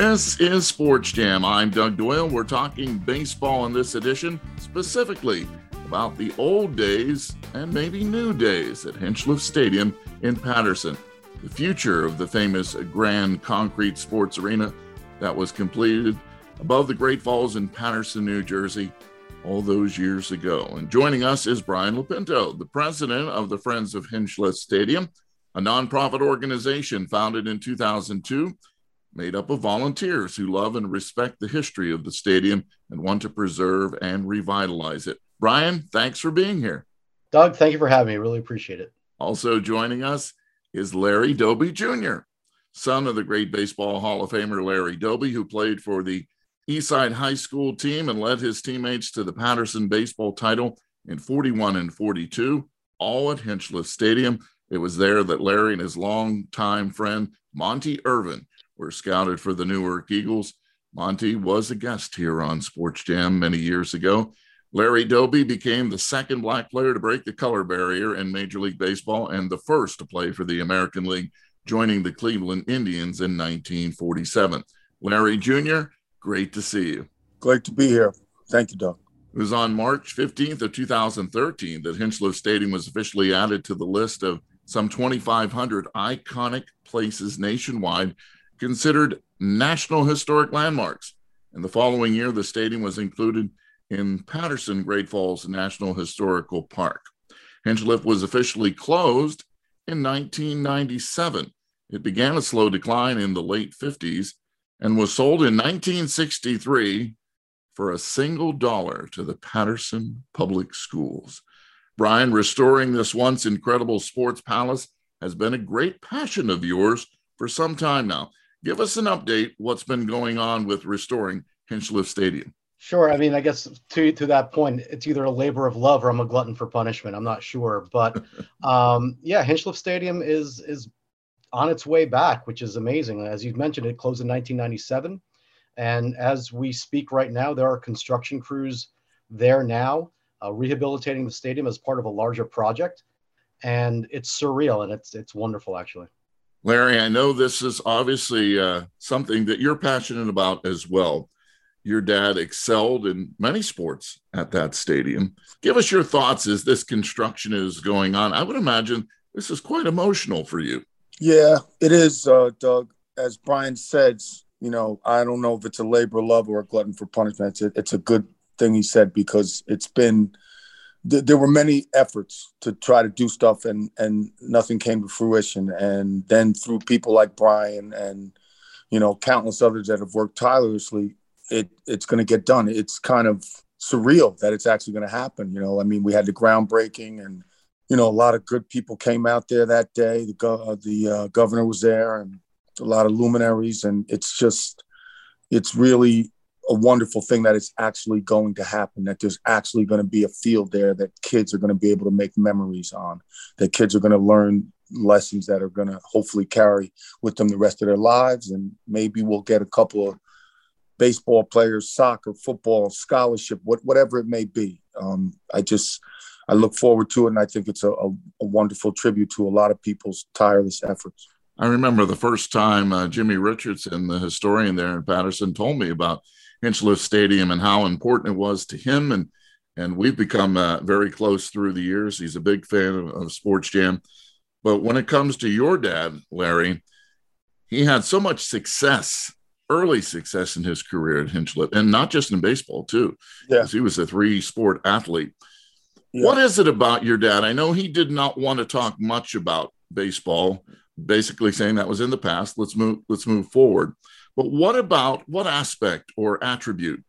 This is Sports Jam. I'm Doug Doyle. We're talking baseball in this edition, specifically about the old days and maybe new days at Hinchliffe Stadium in Paterson. The future of the famous Grand Concrete Sports Arena that was completed above the Great Falls in Paterson, New Jersey, all those years ago. And joining us is Brian LoPinto, the president of the Friends of Hinchliffe Stadium, a nonprofit organization founded in 2002 made up of volunteers who love and respect the history of the stadium and want to preserve and revitalize it. Brian, thanks for being here. Doug, thank you for having me. Really appreciate it. Also joining us is Larry Doby Jr., son of the great Baseball Hall of Famer Larry Doby, who played for the Eastside High School team and led his teammates to the Paterson baseball title in 41 and 42, all at Hinchliffe Stadium. It was there that Larry and his longtime friend Monte Irvin were scouted for the Newark Eagles. Monte was a guest here on Sports Jam many years ago. Larry Doby became the second black player to break the color barrier in Major League Baseball and the first to play for the American League, joining the Cleveland Indians in 1947. Larry Jr., great to see you. Great to be here. Thank you, Doug. It was on March 15th of 2013 that Hinchliffe Stadium was officially added to the list of some 2,500 iconic places nationwide considered National Historic Landmarks. And the following year, the stadium was included in Paterson Great Falls National Historical Park. Hinchliffe was officially closed in 1997. It began a slow decline in the late 50s and was sold in 1963 for a single dollar to the Paterson Public Schools. Brian, restoring this once incredible sports palace has been a great passion of yours for some time now. Give us an update what's been going on with restoring Hinchliffe Stadium. Sure. I mean, I guess to to that point, it's either a labor of love or I'm a glutton for punishment. I'm not sure, but um, yeah, Hinchliffe Stadium is is on its way back, which is amazing. As you mentioned, it closed in 1997, and as we speak right now, there are construction crews there now uh, rehabilitating the stadium as part of a larger project, and it's surreal and it's it's wonderful actually. Larry, I know this is obviously uh, something that you're passionate about as well. Your dad excelled in many sports at that stadium. Give us your thoughts as this construction is going on. I would imagine this is quite emotional for you. Yeah, it is, uh, Doug. As Brian said, you know, I don't know if it's a labor of love or a glutton for punishment. It's a, it's a good thing he said because it's been th- there were many efforts to try to do stuff and and nothing came to fruition. And then through people like brian and you know countless others that have worked tirelessly it it's going to get done. It's kind of surreal that it's actually going to happen you know? I mean we had the groundbreaking and you know a lot of good people came out there that day. The, go- uh, the uh, governor was there and a lot of luminaries. And it's just it's really a wonderful thing that it's actually going to happen, that there's actually going to be a field there that kids are going to be able to make memories on, that kids are going to learn lessons that are going to hopefully carry with them the rest of their lives. And maybe we'll get a couple of baseball players, soccer, football, scholarship, what, whatever it may be. Um, I just, I look forward to it. And I think it's a, a, a wonderful tribute to a lot of people's tireless efforts. I remember the first time uh, Jimmy Richardson, the historian there in Paterson, told me about Hinchliffe Stadium and how important it was to him. And and we've become uh, very close through the years. He's a big fan of, of Sports Jam. But when it comes to your dad, Larry, he had so much success, early success in his career at Hinchliffe, and not just in baseball too. Yeah, he was a three-sport athlete. Yeah. What is it about your dad? I know he did not want to talk much about baseball, basically saying that was in the past. Let's move. Let's move forward. But what about what aspect or attribute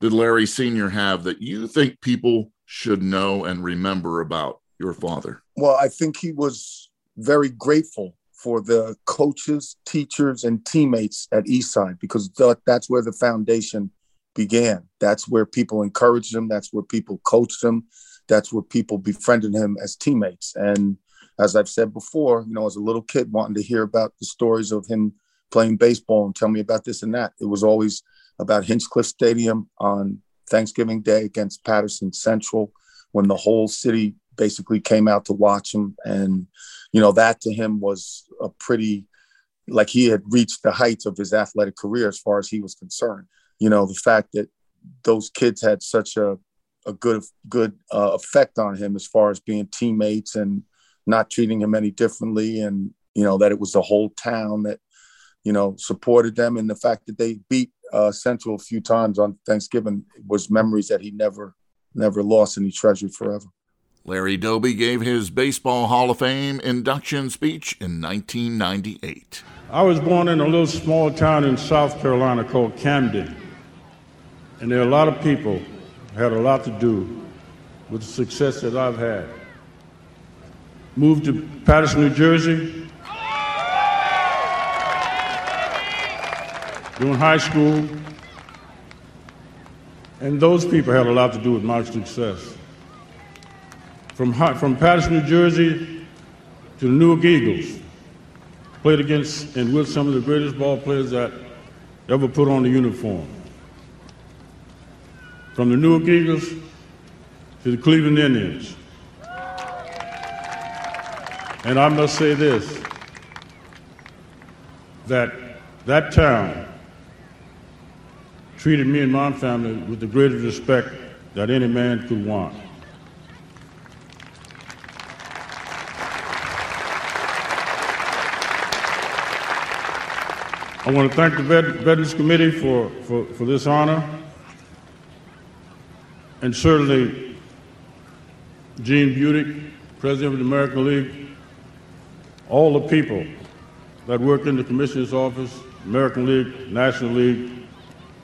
did Larry Sr. have that you think people should know and remember about your father? Well, I think he was very grateful for the coaches, teachers, and teammates at Eastside because that's where the foundation began. That's where people encouraged him. That's where people coached him. That's where people befriended him as teammates. And as I've said before, you know, as a little kid wanting to hear about the stories of him playing baseball and tell me about this and that. It was always about Hinchliffe Stadium on Thanksgiving Day against Paterson Central when the whole city basically came out to watch him. And, you know, that to him was a pretty like he had reached the heights of his athletic career as far as he was concerned. You know, the fact that those kids had such a a good good uh, effect on him as far as being teammates and not treating him any differently, and you know that it was the whole town that you know supported them, and the fact that they beat uh, Central a few times on Thanksgiving was memories that he never never lost and he treasured forever. Larry Doby gave his Baseball Hall of Fame induction speech in 1998. I was born in a little small town in South Carolina called Camden. And there are a lot of people had a lot to do with the success that I've had. Moved to Paterson, New Jersey. Doing high school. And those people had a lot to do with my success from, from Paterson, New Jersey to the Newark Eagles. Played against and with some of the greatest ball players that ever put on the uniform. From the Newark Eagles to the Cleveland Indians. And I must say this that that town treated me and my family with the greatest respect that any man could want. I want to thank the Veterans Committee for, for, for this honor, and certainly Gene Budig, President of the American League, all the people that work in the Commissioner's Office, American League, National League.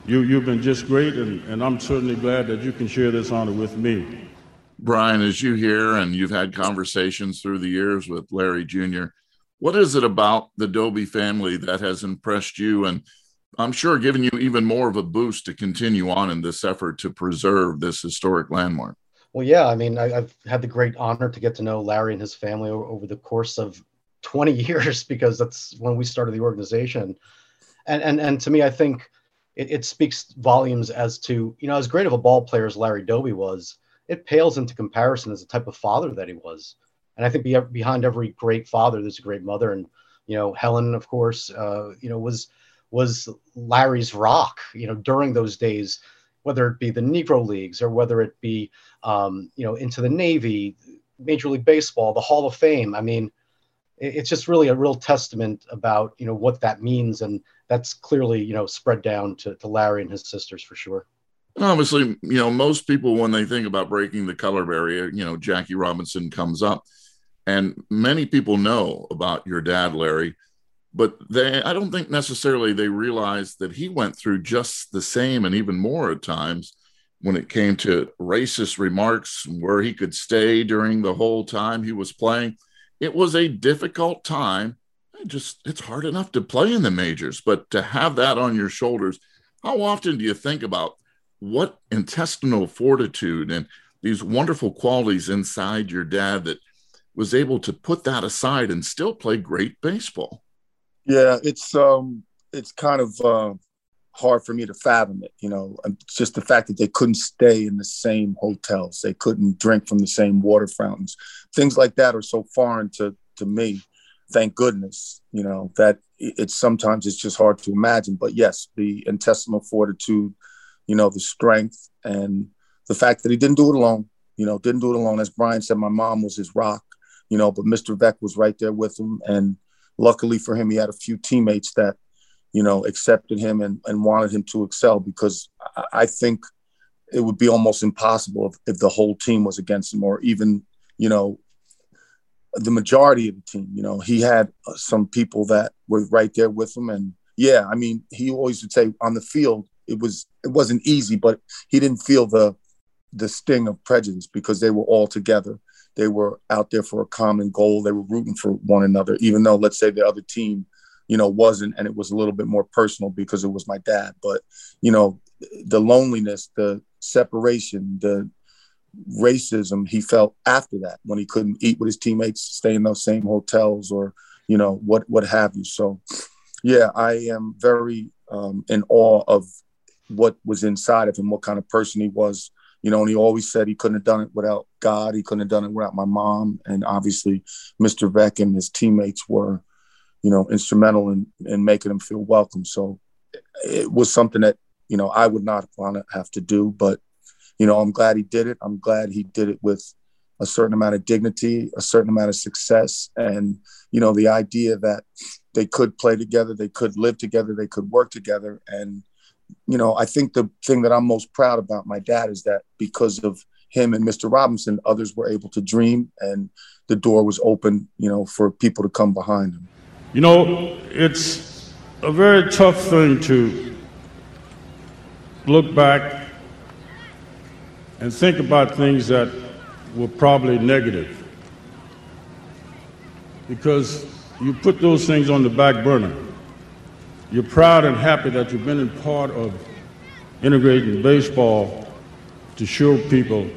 You, you've been just great, and, and I'm certainly glad that you can share this honor with me. Brian, as you hear, and you've had conversations through the years with Larry Jr., what is it about the Doby family that has impressed you and I'm sure given you even more of a boost to continue on in this effort to preserve this historic landmark? Well, yeah, I mean, I, have had the great honor to get to know Larry and his family over, over the course of 20 years because that's when we started the organization. And and and to me, I think it, it speaks volumes as to you know as great of a ball player as Larry Doby was, it pales into comparison as the type of father that he was. And I think be, behind every great father, there's a great mother. And you know, Helen, of course, uh, you know, was was Larry's rock. You know, during those days, whether it be the Negro leagues or whether it be um, you know into the Navy, Major League Baseball, the Hall of Fame. I mean, it's just really a real testament about you know what that means, and that's clearly you know spread down to, to Larry and his sisters for sure. Obviously, you know, most people when they think about breaking the color barrier, you know, Jackie Robinson comes up. And many people know about your dad, Larry, but they I don't think necessarily they realize that he went through just the same and even more at times when it came to racist remarks where he could stay during the whole time he was playing. It was a difficult time. It just it's hard enough to play in the majors, but to have that on your shoulders, how often do you think about what intestinal fortitude and these wonderful qualities inside your dad that was able to put that aside and still play great baseball. Yeah, it's um, it's kind of uh, hard for me to fathom it. You know, um, just the fact that they couldn't stay in the same hotels, they couldn't drink from the same water fountains, things like that are so foreign to to me. Thank goodness, you know that it's sometimes it's just hard to imagine. But yes, the intestinal fortitude, you know, the strength and the fact that he didn't do it alone. You know, didn't do it alone. As Brian said, my mom was his rock you know, but Mr. Veeck was right there with him. And luckily for him, he had a few teammates that, you know, accepted him and, and wanted him to excel because I, I think it would be almost impossible if, if the whole team was against him or even, you know, the majority of the team. You know, he had some people that were right there with him. And yeah, I mean, he always would say on the field, it was it wasn't easy, but he didn't feel the the sting of prejudice because they were all together they were out there for a common goal. They were rooting for one another, even though, let's say, the other team, you know, wasn't, and it was a little bit more personal because it was my dad. But, you know, the loneliness, the separation, the racism he felt after that when he couldn't eat with his teammates, stay in those same hotels, or, you know, what what have you. So, yeah, I am very um, in awe of what was inside of him, what kind of person he was you know, and he always said he couldn't have done it without God. He couldn't have done it without my mom. And obviously, Mr. Veeck and his teammates were, you know, instrumental in in making them feel welcome. So it was something that you know I would not want to have to do, but you know, I'm glad he did it. I'm glad he did it with a certain amount of dignity, a certain amount of success, and you know, the idea that they could play together, they could live together, they could work together, and you know, I think the thing that I'm most proud about my dad is that because of him and Mr. Robinson, others were able to dream, and the door was open, you know, for people to come behind him. You know, it's a very tough thing to look back and think about things that were probably negative. Because you put those things on the back burner. You're proud and happy that you've been a part of integrating baseball to show people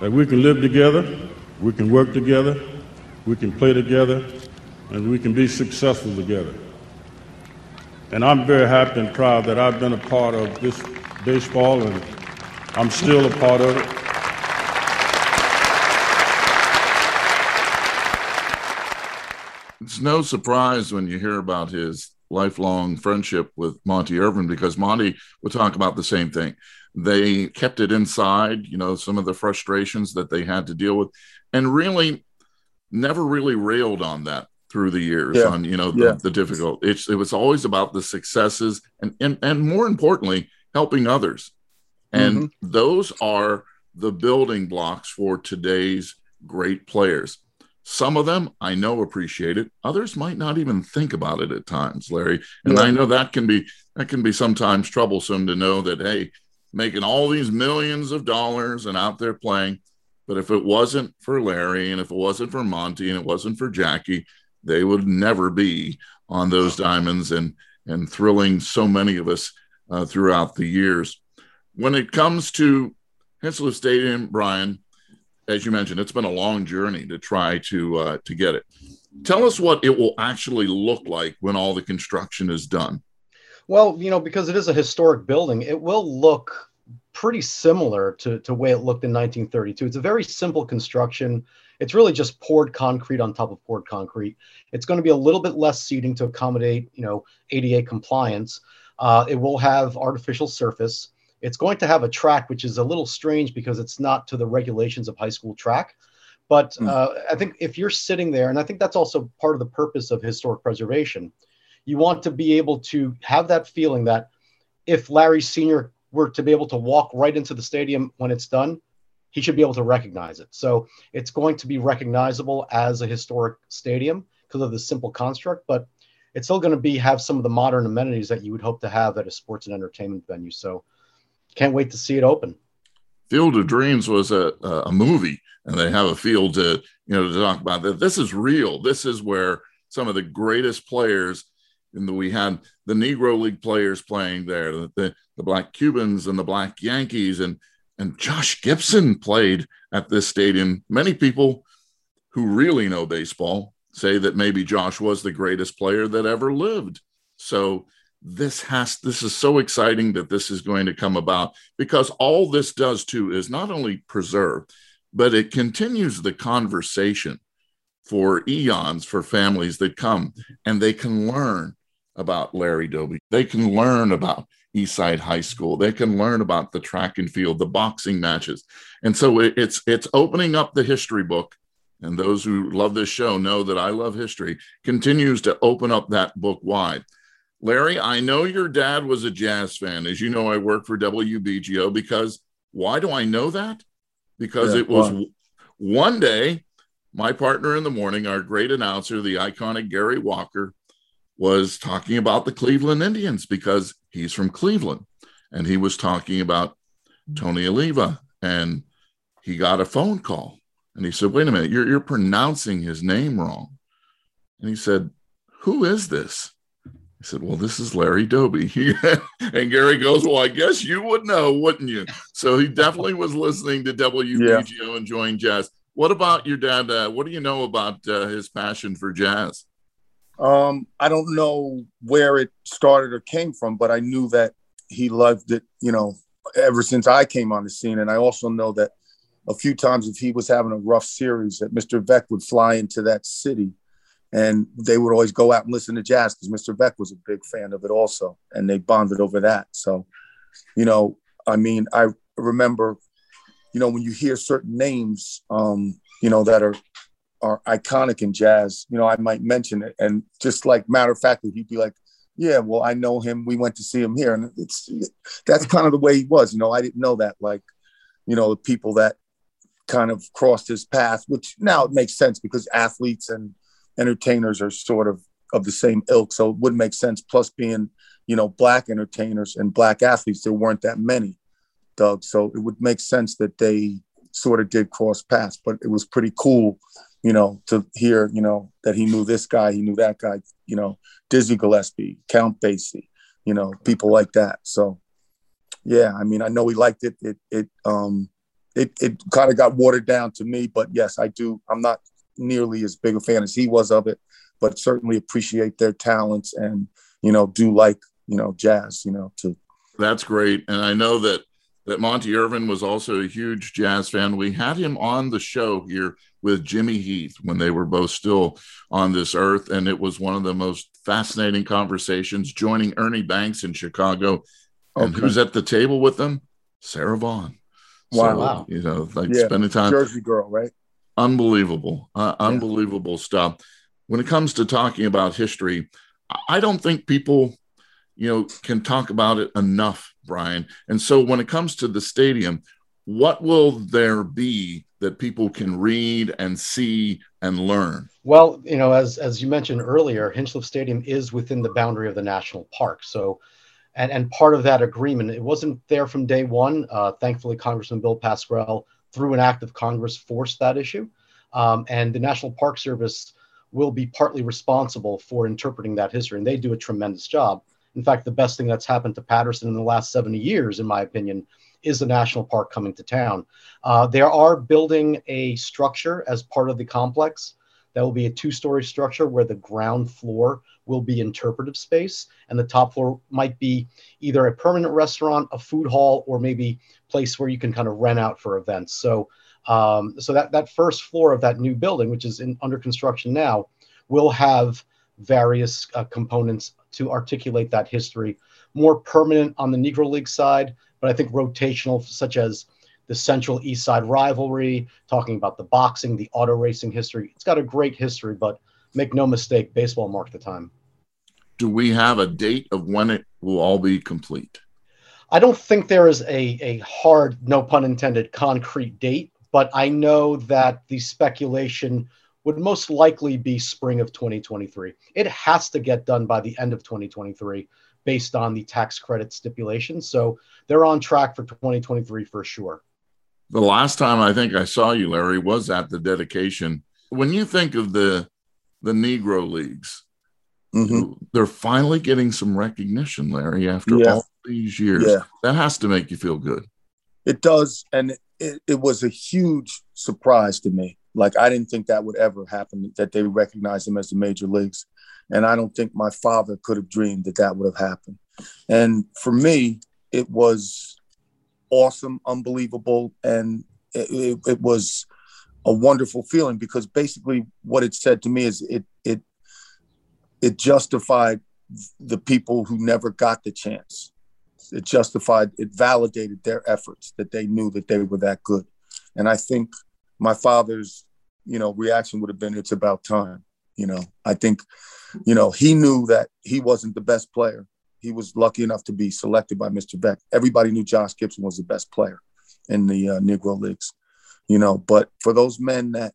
that we can live together, we can work together, we can play together, and we can be successful together. And I'm very happy and proud that I've been a part of this baseball and I'm still a part of it. It's no surprise when you hear about his lifelong friendship with Monte Irvin because Monte would talk about the same thing. They kept it inside, you know, some of the frustrations that they had to deal with, and really never really railed on that through the years yeah. on you know the, yeah. the difficult it's, it was always about the successes and and, and more importantly helping others and mm-hmm. those are the building blocks for today's great players some of them i know appreciate it others might not even think about it at times larry and yeah. i know that can be that can be sometimes troublesome to know that hey making all these millions of dollars and out there playing but if it wasn't for larry and if it wasn't for monte and it wasn't for jackie they would never be on those diamonds and and thrilling so many of us uh, throughout the years. When it comes to Hinchliffe Stadium, Brian, as you mentioned, it's been a long journey to try to uh, to get it. Tell us what it will actually look like when all the construction is done. Well, you know, because it is a historic building, it will look pretty similar to to way it looked in 1932. It's a very simple construction. It's really just poured concrete on top of poured concrete. It's going to be a little bit less seating to accommodate, you know, ADA compliance. Uh, it will have artificial surface. It's going to have a track, which is a little strange because it's not to the regulations of high school track. But hmm. uh, I think if you're sitting there, and I think that's also part of the purpose of historic preservation, you want to be able to have that feeling that if Larry Sr. were to be able to walk right into the stadium when it's done, he should be able to recognize it. So it's going to be recognizable as a historic stadium because of the simple construct, but it's still going to be have some of the modern amenities that you would hope to have at a sports and entertainment venue. So can't wait to see it open. Field of Dreams was a, a movie, and they have a field to you know to talk about that. This is real. This is where some of the greatest players and we had the Negro League players playing there, the, the, the Black Cubans and the Black Yankees, and and Josh Gibson played at this stadium. Many people who really know baseball say that maybe Josh was the greatest player that ever lived. So this has this is so exciting that this is going to come about because all this does too is not only preserve but it continues the conversation for eons for families that come and they can learn about Larry Doby. They can learn about Eastside High School. They can learn about the track and field, the boxing matches. And so it's it's opening up the history book. And those who love this show know that I love history, continues to open up that book wide. Larry, I know your dad was a jazz fan. As you know, I work for WBGO because why do I know that? Because yeah, it was one day, my partner in the morning, our great announcer, the iconic Gary Walker, was talking about the Cleveland Indians because he's from Cleveland. And he was talking about Tony Oliva. And he got a phone call. And he said, Wait a minute, you're, you're pronouncing his name wrong. And he said, Who is this? I said, Well, this is Larry Doby. and Gary goes, Well, I guess you would know, wouldn't you? So he definitely was listening to WBGO, yeah. enjoying jazz. What about your dad? Uh, what do you know about uh, his passion for jazz? Um, I don't know where it started or came from, but I knew that he loved it, you know, ever since I came on the scene. And I also know that a few times if he was having a rough series, that Mr. Veeck would fly into that city and they would always go out and listen to jazz because Mr. Veeck was a big fan of it also, and they bonded over that. So, you know, I mean, I remember, you know, when you hear certain names, um, you know, that are are iconic in jazz, you know, I might mention it, and just like matter of fact, he'd be like, "Yeah, well, I know him. We went to see him here," and it's that's kind of the way he was. You know, I didn't know that, like, you know, the people that kind of crossed his path, which now it makes sense because athletes and entertainers are sort of of the same ilk. So it would make sense. Plus, being you know black entertainers and black athletes, there weren't that many, Doug. So it would make sense that they sort of did cross paths. But it was pretty cool, you know, to hear you know that he knew this guy, he knew that guy, you know, Dizzy Gillespie, Count Basie, you know, people like that. So yeah, I mean, I know he liked it. It it um it it kind of got watered down to me, but yes, I do. I'm not nearly as big a fan as he was of it, but certainly appreciate their talents and you know do like you know jazz. You know too. That's great, and I know that that Monte Irvin was also a huge jazz fan. We had him on the show here with Jimmy Heath when they were both still on this earth, and it was one of the most fascinating conversations. Joining Ernie Banks in Chicago, and who's at the table with them? Sarah Vaughan. Wow. So, you know, like yeah, spending time. Jersey girl, right? Unbelievable. Uh, yeah. Unbelievable stuff. When it comes to talking about history, I don't think people, you know, can talk about it enough, Brian. And so when it comes to the stadium, what will there be that people can read and see and learn? Well, you know, as as you mentioned earlier, Hinchliffe Stadium is within the boundary of the national park. So and, and part of that agreement, it wasn't there from day one. Uh, thankfully, Congressman Bill Pascrell, through an act of Congress, forced that issue. Um, and the National Park Service will be partly responsible for interpreting that history, and they do a tremendous job. In fact, the best thing that's happened to Paterson in the last 70 years, in my opinion, is the national park coming to town. Uh, they are building a structure as part of the complex that will be a two story structure where the ground floor will be interpretive space and the top floor might be either a permanent restaurant, a food hall, or maybe place where you can kind of rent out for events. So, um, so that, that first floor of that new building, which is in, under construction now, will have various uh, components to articulate that history. More permanent on the Negro League side, but I think rotational, such as the Central East Side rivalry, talking about the boxing, the auto racing history. It's got a great history, but make no mistake, baseball marked the time. Do we have a date of when it will all be complete? I don't think there is a, a hard, no pun intended, concrete date, but I know that the speculation would most likely be spring of 2023. It has to get done by the end of 2023 based on the tax credit stipulation. So they're on track for 2023 for sure the last time I think I saw you, Larry, was at the dedication. When you think of the the Negro leagues, mm-hmm. they're finally getting some recognition, Larry, after yeah. all these years. Yeah. That has to make you feel good. It does, and it, it was a huge surprise to me. Like I didn't think that would ever happen. That they would recognize them as the major leagues, and I don't think my father could have dreamed that that would have happened. And for me, it was awesome, unbelievable, and it, it, was a wonderful feeling because basically what it said to me is it it it justified the people who never got the chance. It justified, it validated their efforts that they knew that they were that good, and I think my father's you know reaction would have been it's about time. You know, I think you know he knew that he wasn't the best player he was lucky enough to be selected by Mr. Veeck. Everybody knew Josh Gibson was the best player in the uh, Negro Leagues, you know. But for those men that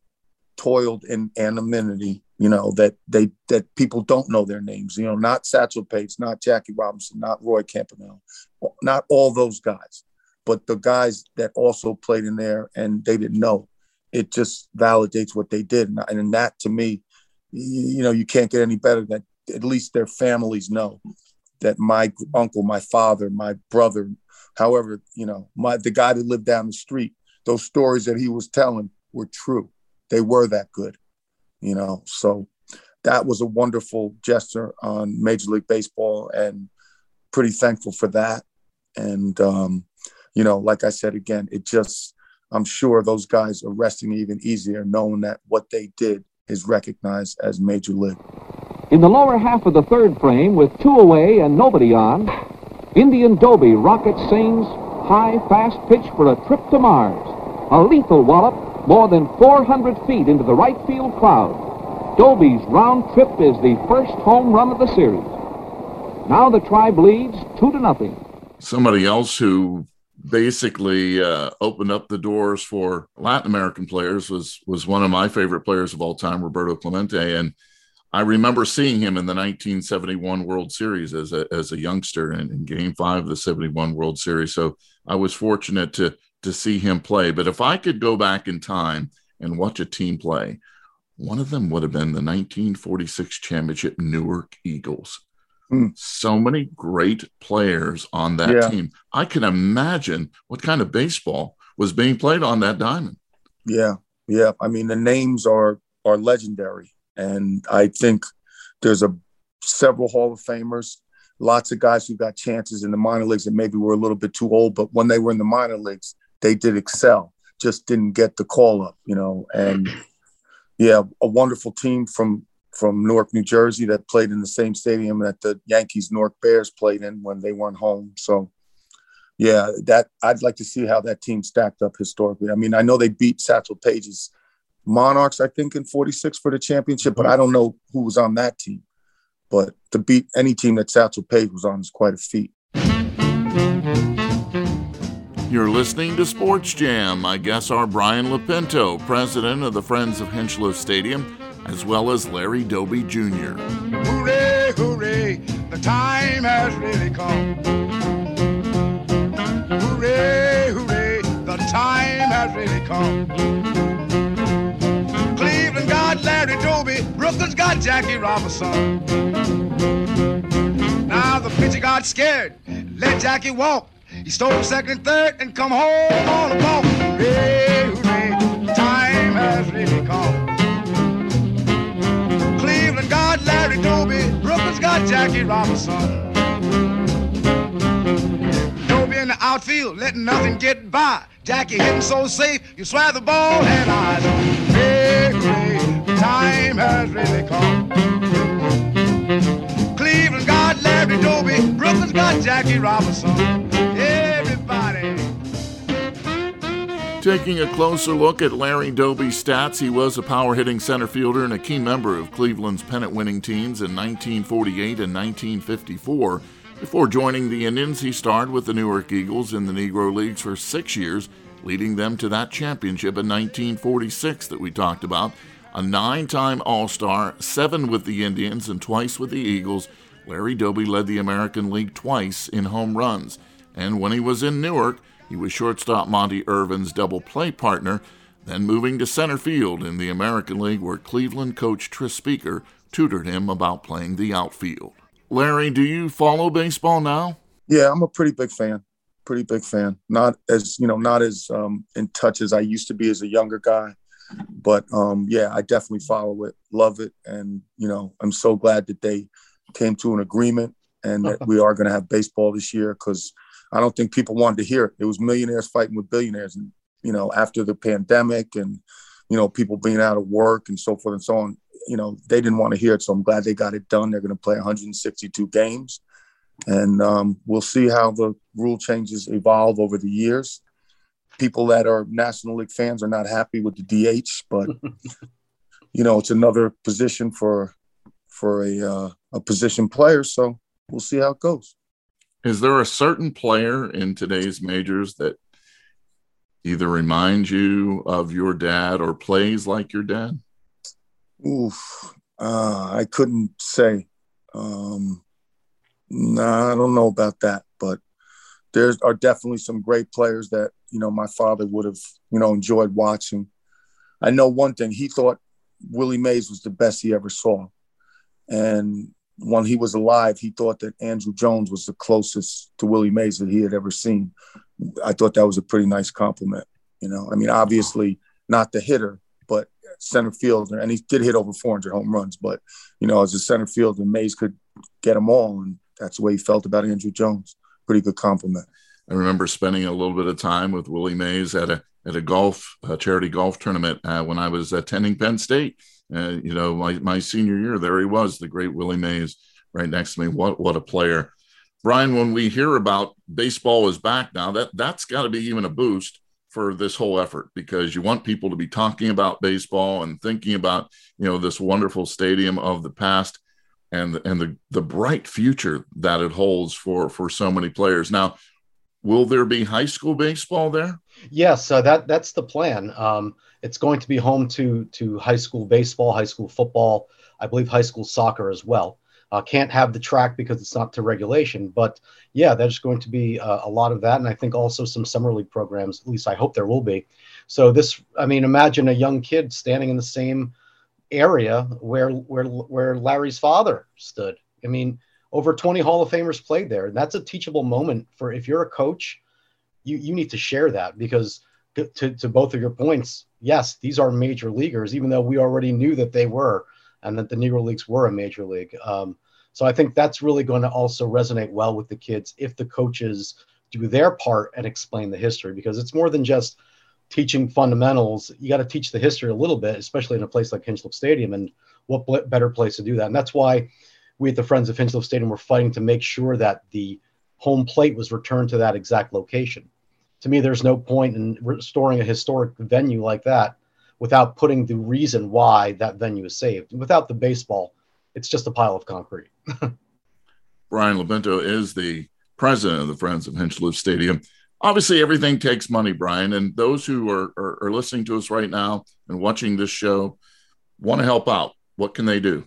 toiled in anonymity, you know, that they that people don't know their names, you know, not Satchel Paige, not Jackie Robinson, not Roy Campanella, not all those guys, but the guys that also played in there and they didn't know. It just validates what they did, and, and that to me, you know, you can't get any better than at least their families know that my uncle, my father, my brother, however, you know, my the guy that lived down the street, those stories that he was telling were true. They were that good, you know. So that was a wonderful gesture on Major League Baseball, and pretty thankful for that. And um, you know, like I said again, it just I'm sure those guys are resting even easier knowing that what they did is recognized as major league. In the lower half of the third frame, with two away and nobody on, Indian Doby rockets Sain's high, fast pitch for a trip to Mars. A lethal wallop more than 400 feet into the right field cloud. Doby's round trip is the first home run of the series. Now the tribe leads two to nothing. Somebody else who basically uh, opened up the doors for Latin American players was was one of my favorite players of all time, Roberto Clemente, and I remember seeing him in the 1971 World Series as a as a youngster in, in Game Five of the 71 World Series. So I was fortunate to to see him play. But if I could go back in time and watch a team play, one of them would have been the 1946 championship Newark Eagles. Mm. So many great players on that yeah. team. I can imagine what kind of baseball was being played on that diamond. Yeah, yeah. I mean, the names are are legendary, and I think there's a several Hall of Famers, lots of guys who got chances in the minor leagues and maybe were a little bit too old, but when they were in the minor leagues, they did excel. Just didn't get the call up, you know. And yeah, a wonderful team from from Newark, New Jersey, that played in the same stadium that the Yankees Newark Bears played in when they weren't home. So, yeah, that I'd like to see how that team stacked up historically. I mean, I know they beat Satchel Paige's Monarchs, I think, in '46 for the championship, but I don't know who was on that team. But to beat any team that Satchel Paige was on is quite a feat. You're listening to Sports Jam. I guess our Brian LoPinto, president of the Friends of Hinchliffe Stadium, as well as Larry Doby Jr. Hooray, hooray, the time has really come. Hooray, hooray, the time has really come. Cleveland got Larry Doby, Brooklyn's got Jackie Robinson. Now the pitcher got scared, let Jackie walk. He stole second and third and come home on a walk. Hooray, hooray, time has really come. Larry Doby, Brooklyn's got Jackie Robinson. Doby in the outfield, letting nothing get by. Jackie hitting so safe, you swear the ball had eyes on. Hey, hooray, time has really come. Cleveland got Larry Doby, Brooklyn's got Jackie Robinson. Taking a closer look at Larry Doby's stats, he was a power hitting center fielder and a key member of Cleveland's pennant winning teams in 1948 and 1954. Before joining the Indians, he starred with the Newark Eagles in the Negro Leagues for six years, leading them to that championship in 1946 that we talked about. A nine time All Star, seven with the Indians, and twice with the Eagles, Larry Doby led the American League twice in home runs. And when he was in Newark, he was shortstop Monte Irvin's double play partner, then moving to center field in the American League where Cleveland coach Tris Speaker tutored him about playing the outfield. Larry, do you follow baseball now? Yeah, I'm a pretty big fan. Pretty big fan. Not as, you know, not as um, in touch as I used to be as a younger guy. But um, yeah, I definitely follow it, love it. And, you know, I'm so glad that they came to an agreement and that we are going to have baseball this year because – I don't think people wanted to hear it. It was millionaires fighting with billionaires, and you know, after the pandemic and you know, people being out of work and so forth and so on, you know, they didn't want to hear it. So I'm glad they got it done. They're going to play 162 games, and um, we'll see how the rule changes evolve over the years. People that are National League fans are not happy with the DH, but you know, it's another position for for a uh, a position player. So we'll see how it goes. Is there a certain player in today's majors that either reminds you of your dad or plays like your dad? Oof, uh, I couldn't say. Um, nah, I don't know about that, but there are definitely some great players that you know my father would have you know enjoyed watching. I know one thing: he thought Willie Mays was the best he ever saw, and when he was alive, he thought that Andruw Jones was the closest to Willie Mays that he had ever seen. I thought that was a pretty nice compliment. You know, I mean, obviously not the hitter, but center fielder, and he did hit over 400 home runs. But you know, as a center fielder, Mays could get them all, and that's the way he felt about Andruw Jones. Pretty good compliment. I remember spending a little bit of time with Willie Mays at a at a golf a charity golf tournament uh, when I was attending Penn State. Uh, you know, my, my senior year, there he was, the great Willie Mays, right next to me. What what a player! Brian, when we hear about baseball is back now, that that's got to be even a boost for this whole effort because you want people to be talking about baseball and thinking about you know this wonderful stadium of the past and and the the bright future that it holds for for so many players. Now, will there be high school baseball there? Yes, uh, that that's the plan. Um, it's going to be home to to high school baseball, high school football, I believe high school soccer as well. Uh, can't have the track because it's not to regulation, but yeah, there's going to be uh, a lot of that, and I think also some summer league programs. At least I hope there will be. So this, I mean, imagine a young kid standing in the same area where where where Larry's father stood. I mean, over 20 Hall of Famers played there. And that's a teachable moment for if you're a coach, you you need to share that because to, to both of your points, yes, these are major leaguers, even though we already knew that they were and that the Negro Leagues were a major league. Um, so I think that's really going to also resonate well with the kids if the coaches do their part and explain the history because it's more than just teaching fundamentals, you got to teach the history a little bit, especially in a place like Hinchliffe Stadium. And what better place to do that? And that's why we at the Friends of Hinchliffe Stadium were fighting to make sure that the home plate was returned to that exact location. To me, there's no point in restoring a historic venue like that without putting the reason why that venue is saved. Without the baseball, it's just a pile of concrete. Brian LoPinto is the president of the Friends of Hinchliffe Stadium obviously everything takes money brian and those who are, are, are, listening to us right now and watching this show want to help out what can they do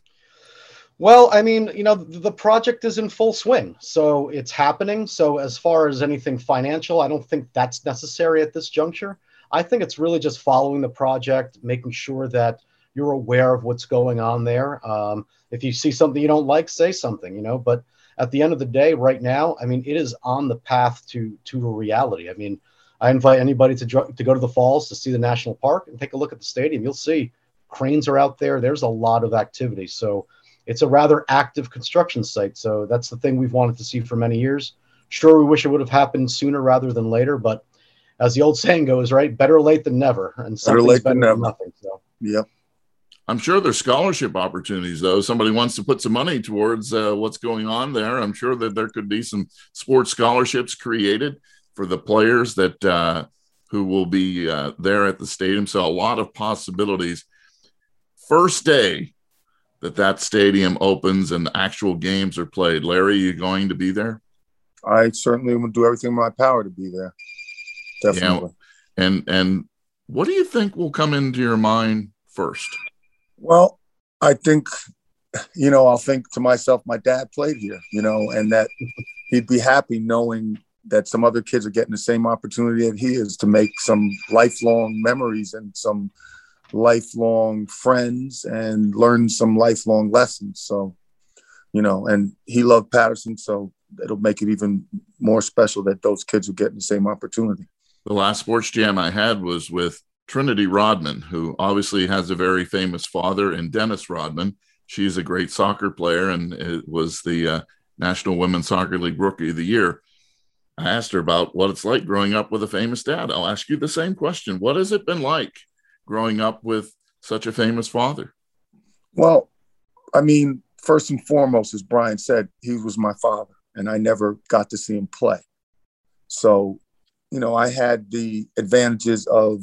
well i mean you know the project is in full swing so it's happening so as far as anything financial i don't think that's necessary at this juncture i think it's really just following the project making sure that you're aware of what's going on there um, if you see something you don't like say something you know but at the end of the day, right now, I mean, it is on the path to to a reality. I mean, I invite anybody to to go to the falls to see the national park and take a look at the stadium. You'll see cranes are out there. There's a lot of activity. So it's a rather active construction site. So that's the thing we've wanted to see for many years. Sure, we wish it would have happened sooner rather than later, but as the old saying goes, right, better late than never, and better late better than, than nothing. So, yep. I'm sure there's scholarship opportunities, though. Somebody wants to put some money towards uh, what's going on there. I'm sure that there could be some sports scholarships created for the players that uh, who will be uh, there at the stadium. So a lot of possibilities. First day that that stadium opens and actual games are played, Larry, you going to be there? I certainly will do everything in my power to be there. Definitely. Yeah. And and what do you think will come into your mind first? Well, I think, you know, I'll think to myself, my dad played here, you know, and that he'd be happy knowing that some other kids are getting the same opportunity that he is to make some lifelong memories and some lifelong friends and learn some lifelong lessons. So, you know, and he loved Paterson, so it'll make it even more special that those kids are getting the same opportunity. The last sports jam I had was with Trinity Rodman, who obviously has a very famous father, and Dennis Rodman. She's a great soccer player and it was the uh, National Women's Soccer League Rookie of the Year. I asked her about what it's like growing up with a famous dad. I'll ask you the same question. What has it been like growing up with such a famous father? Well, I mean, first and foremost, as Brian said, he was my father, and I never got to see him play. So, you know, I had the advantages of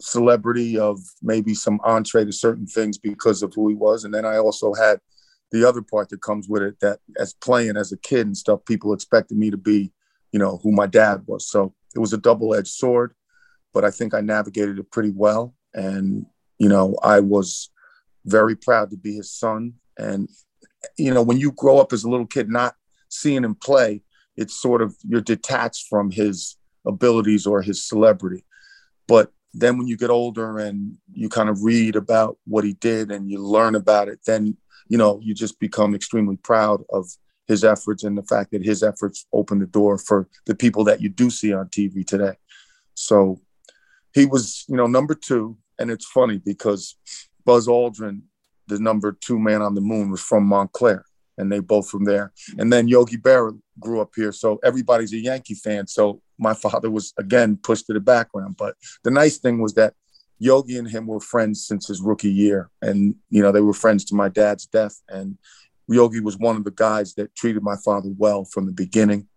celebrity of maybe some entree to certain things because of who he was. And then I also had the other part that comes with it that as playing as a kid and stuff, people expected me to be, you know, who my dad was. So it was a double edged sword, but I think I navigated it pretty well. And, you know, I was very proud to be his son. And, you know, when you grow up as a little kid, not seeing him play, it's sort of you're detached from his abilities or his celebrity. But then when you get older and you kind of read about what he did and you learn about it then you know you just become extremely proud of his efforts and the fact that his efforts opened the door for the people that you do see on tv today so he was you know number two and it's funny because buzz aldrin the number two man on the moon was from montclair and they both from there and then yogi berra grew up here so everybody's a yankee fan so my father was again pushed to the background. But the nice thing was that Yogi and him were friends since his rookie year, and you know they were friends to my dad's death. And Yogi was one of the guys that treated my father well from the beginning.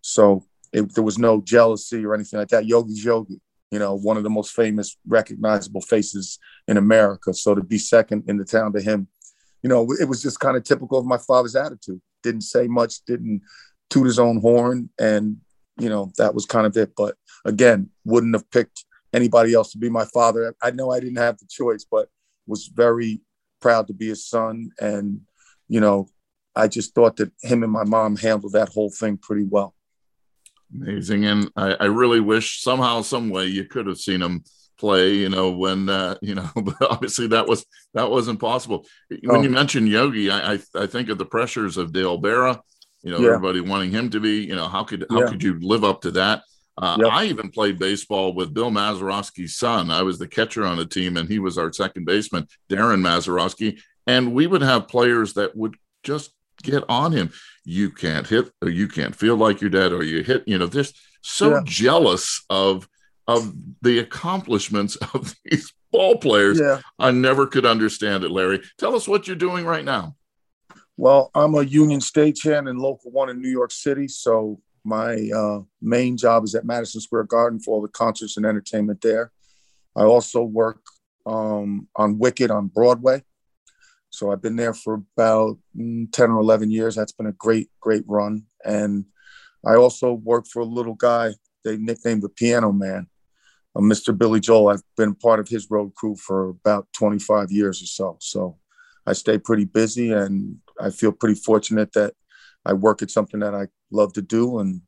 So it, there was no jealousy or anything like that. Yogi's Yogi, you know, one of the most famous, recognizable faces in America. So to be second in the town to him, you know, it was just kind of typical of my father's attitude. Didn't say much, didn't toot his own horn, and you know that was kind of it. But again, wouldn't have picked anybody else to be my father. I know I didn't have the choice, but was very proud to be his son, and you know, I just thought that him and my mom handled that whole thing pretty well. Amazing, and I, I really wish somehow, some way, you could have seen him play. You know, when uh, you know, but obviously that was that wasn't possible. When oh. you mentioned Yogi, I, I, I think of the pressures of Dale Berra. You know, yeah. everybody wanting him to be. You know, how could how yeah. could you live up to that? Uh, yep. I even played baseball with Bill Mazeroski's son. I was the catcher on the team, and he was our second baseman, Darren Mazeroski. And we would have players that would just get on him. You can't hit, or you can't feel like your dad, or you hit. You know, just so yeah. jealous of of the accomplishments of these ball players. Yeah. I never could understand it, Larry. Tell us what you're doing right now. Well, I'm a union stagehand in local one in New York City. So my uh, main job is at Madison Square Garden for all the concerts and entertainment there. I also work um, on Wicked on Broadway. So I've been there for about mm, 10 or 11 years. That's been a great, great run. And I also work for a little guy they nicknamed the Piano Man, uh, Mr. Billy Joel. I've been part of his road crew for about 25 years or so. So I stay pretty busy and I feel pretty fortunate that I work at something that I love to do. And,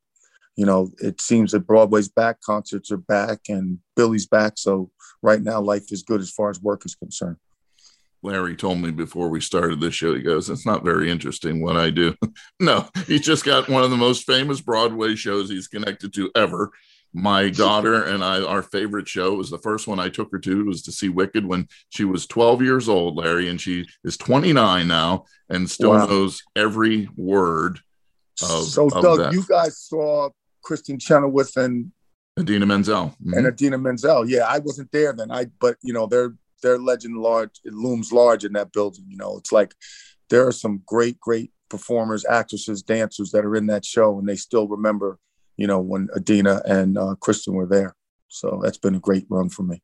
you know, it seems that Broadway's back, concerts are back, and Billy's back. So right now, life is good as far as work is concerned. Larry told me before we started this show, he goes, It's not very interesting what I do. no, he's just got one of the most famous Broadway shows he's connected to ever my daughter and I, our favorite show was the first one I took her to was to see Wicked when she was 12 years old, Larry, and she is 29 now and still wow. knows every word of. So, of Doug, that. you guys saw Kristin Chenoweth and Idina Menzel mm-hmm. and Idina Menzel. Yeah, I wasn't there then. I, but you know, their their legend large. It looms large in that building. You know, it's like there are some great, great performers, actresses, dancers that are in that show, and they still remember you know, when Idina and uh, Kristin were there. So that's been a great run for me.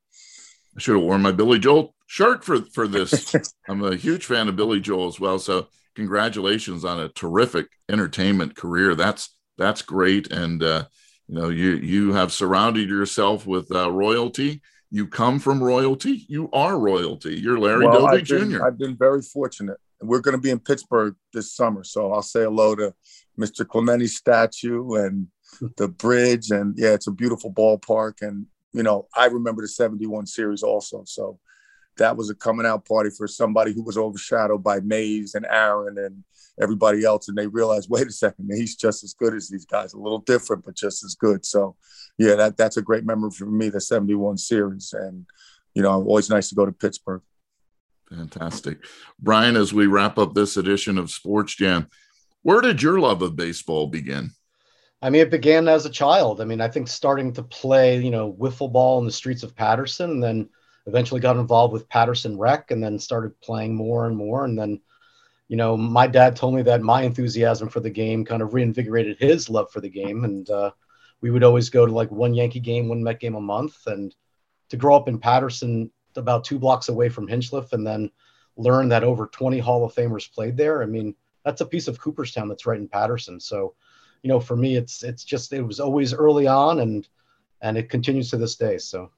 I should have worn my Billy Joel shirt for for this. I'm a huge fan of Billy Joel as well. So congratulations on a terrific entertainment career. That's that's great, and uh, you know you you have surrounded yourself with uh, royalty. You come from royalty. You are royalty. You're Larry well, Doby I've been, Jr. I've been very fortunate. We're going to be in Pittsburgh this summer, so I'll say hello to Mr. Clemente's statue and the bridge, and yeah, it's a beautiful ballpark. And you know, I remember the '71 series also, so that was a coming out party for somebody who was overshadowed by Mays and Aaron and everybody else, and they realized, wait a second, he's just as good as these guys, a little different, but just as good. So, yeah, that that's a great memory for me, the '71 series, and you know, always nice to go to Pittsburgh. Fantastic, Brian. As we wrap up this edition of Sports Jam, where did your love of baseball begin? I mean, it began as a child. I mean, I think starting to play, you know, wiffle ball in the streets of Paterson, and then eventually got involved with Paterson Rec, and then started playing more and more. And then, you know, my dad told me that my enthusiasm for the game kind of reinvigorated his love for the game, and uh, we would always go to like one Yankee game, one Met game a month. And to grow up in Paterson, about two blocks away from Hinchliffe, and then learn that over 20 Hall of Famers played there. I mean, that's a piece of Cooperstown that's right in Paterson. So you know, for me, it's it's just it was always early on, and and it continues to this day. So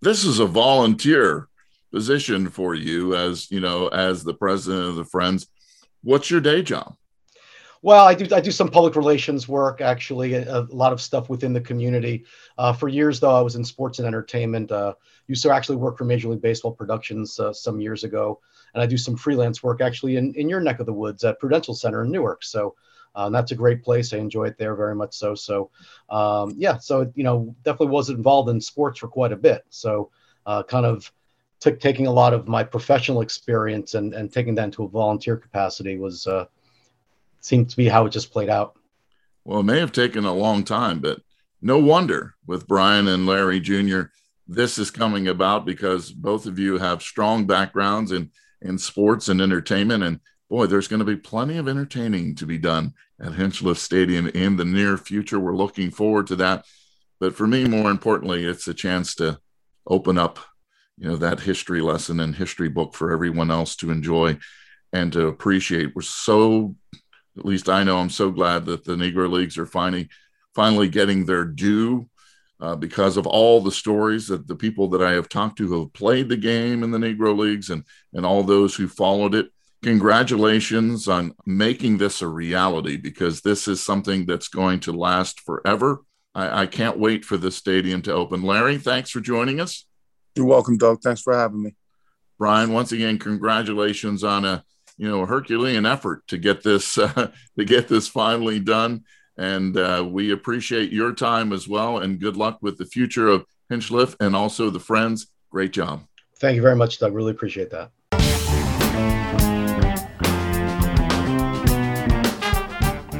this is a volunteer position for you, as you know, as the president of the Friends. What's your day job? Well, I do I do some public relations work actually, a, a lot of stuff within the community. Uh, for years though, I was in sports and entertainment. Uh, used to actually work for Major League Baseball Productions uh, some years ago, and I do some freelance work actually in, in your neck of the woods at Prudential Center in Newark. So uh, that's a great place. I enjoy it there very much so. So, um, yeah, so, you know, definitely was involved in sports for quite a bit. So, uh, kind of taking a lot of my professional experience and, and taking that into a volunteer capacity was, uh, seemed to be how it just played out. Well, it may have taken a long time, but no wonder with Brian and Larry Jr. This is coming about because both of you have strong backgrounds in, in sports and entertainment. And boy, there's going to be plenty of entertaining to be done at Hinchliffe Stadium in the near future. We're looking forward to that. But for me, more importantly, it's a chance to open up, you know, that history lesson and history book for everyone else to enjoy and to appreciate. We're so, at least I know, I'm so glad that the Negro Leagues are finally finally getting their due uh, because of all the stories that the people that I have talked to who have played the game in the Negro Leagues and and all those who followed it. Congratulations on making this a reality because this is something that's going to last forever. I, I can't wait for the stadium to open. Larry, thanks for joining us. You're welcome, Doug. Thanks for having me. Brian, once again, congratulations on a you know a Herculean effort to get this uh, to get this finally done. And uh, we appreciate your time as well. And good luck with the future of Hinchliffe and also the Friends. Great job. Thank you very much, Doug. Really appreciate that.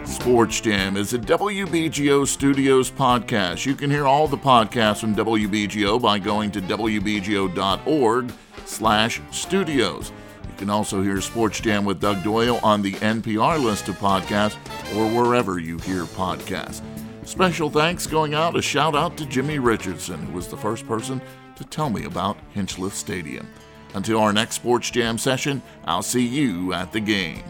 Sports Jam is a WBGO Studios podcast. You can hear all the podcasts from WBGO by going to wbgo.org slash studios. You can also hear Sports Jam with Doug Doyle on the NPR list of podcasts or wherever you hear podcasts. Special thanks going out, a shout out to Jimmy Richardson, who was the first person to tell me about Hinchliffe Stadium. Until our next Sports Jam session, I'll see you at the game.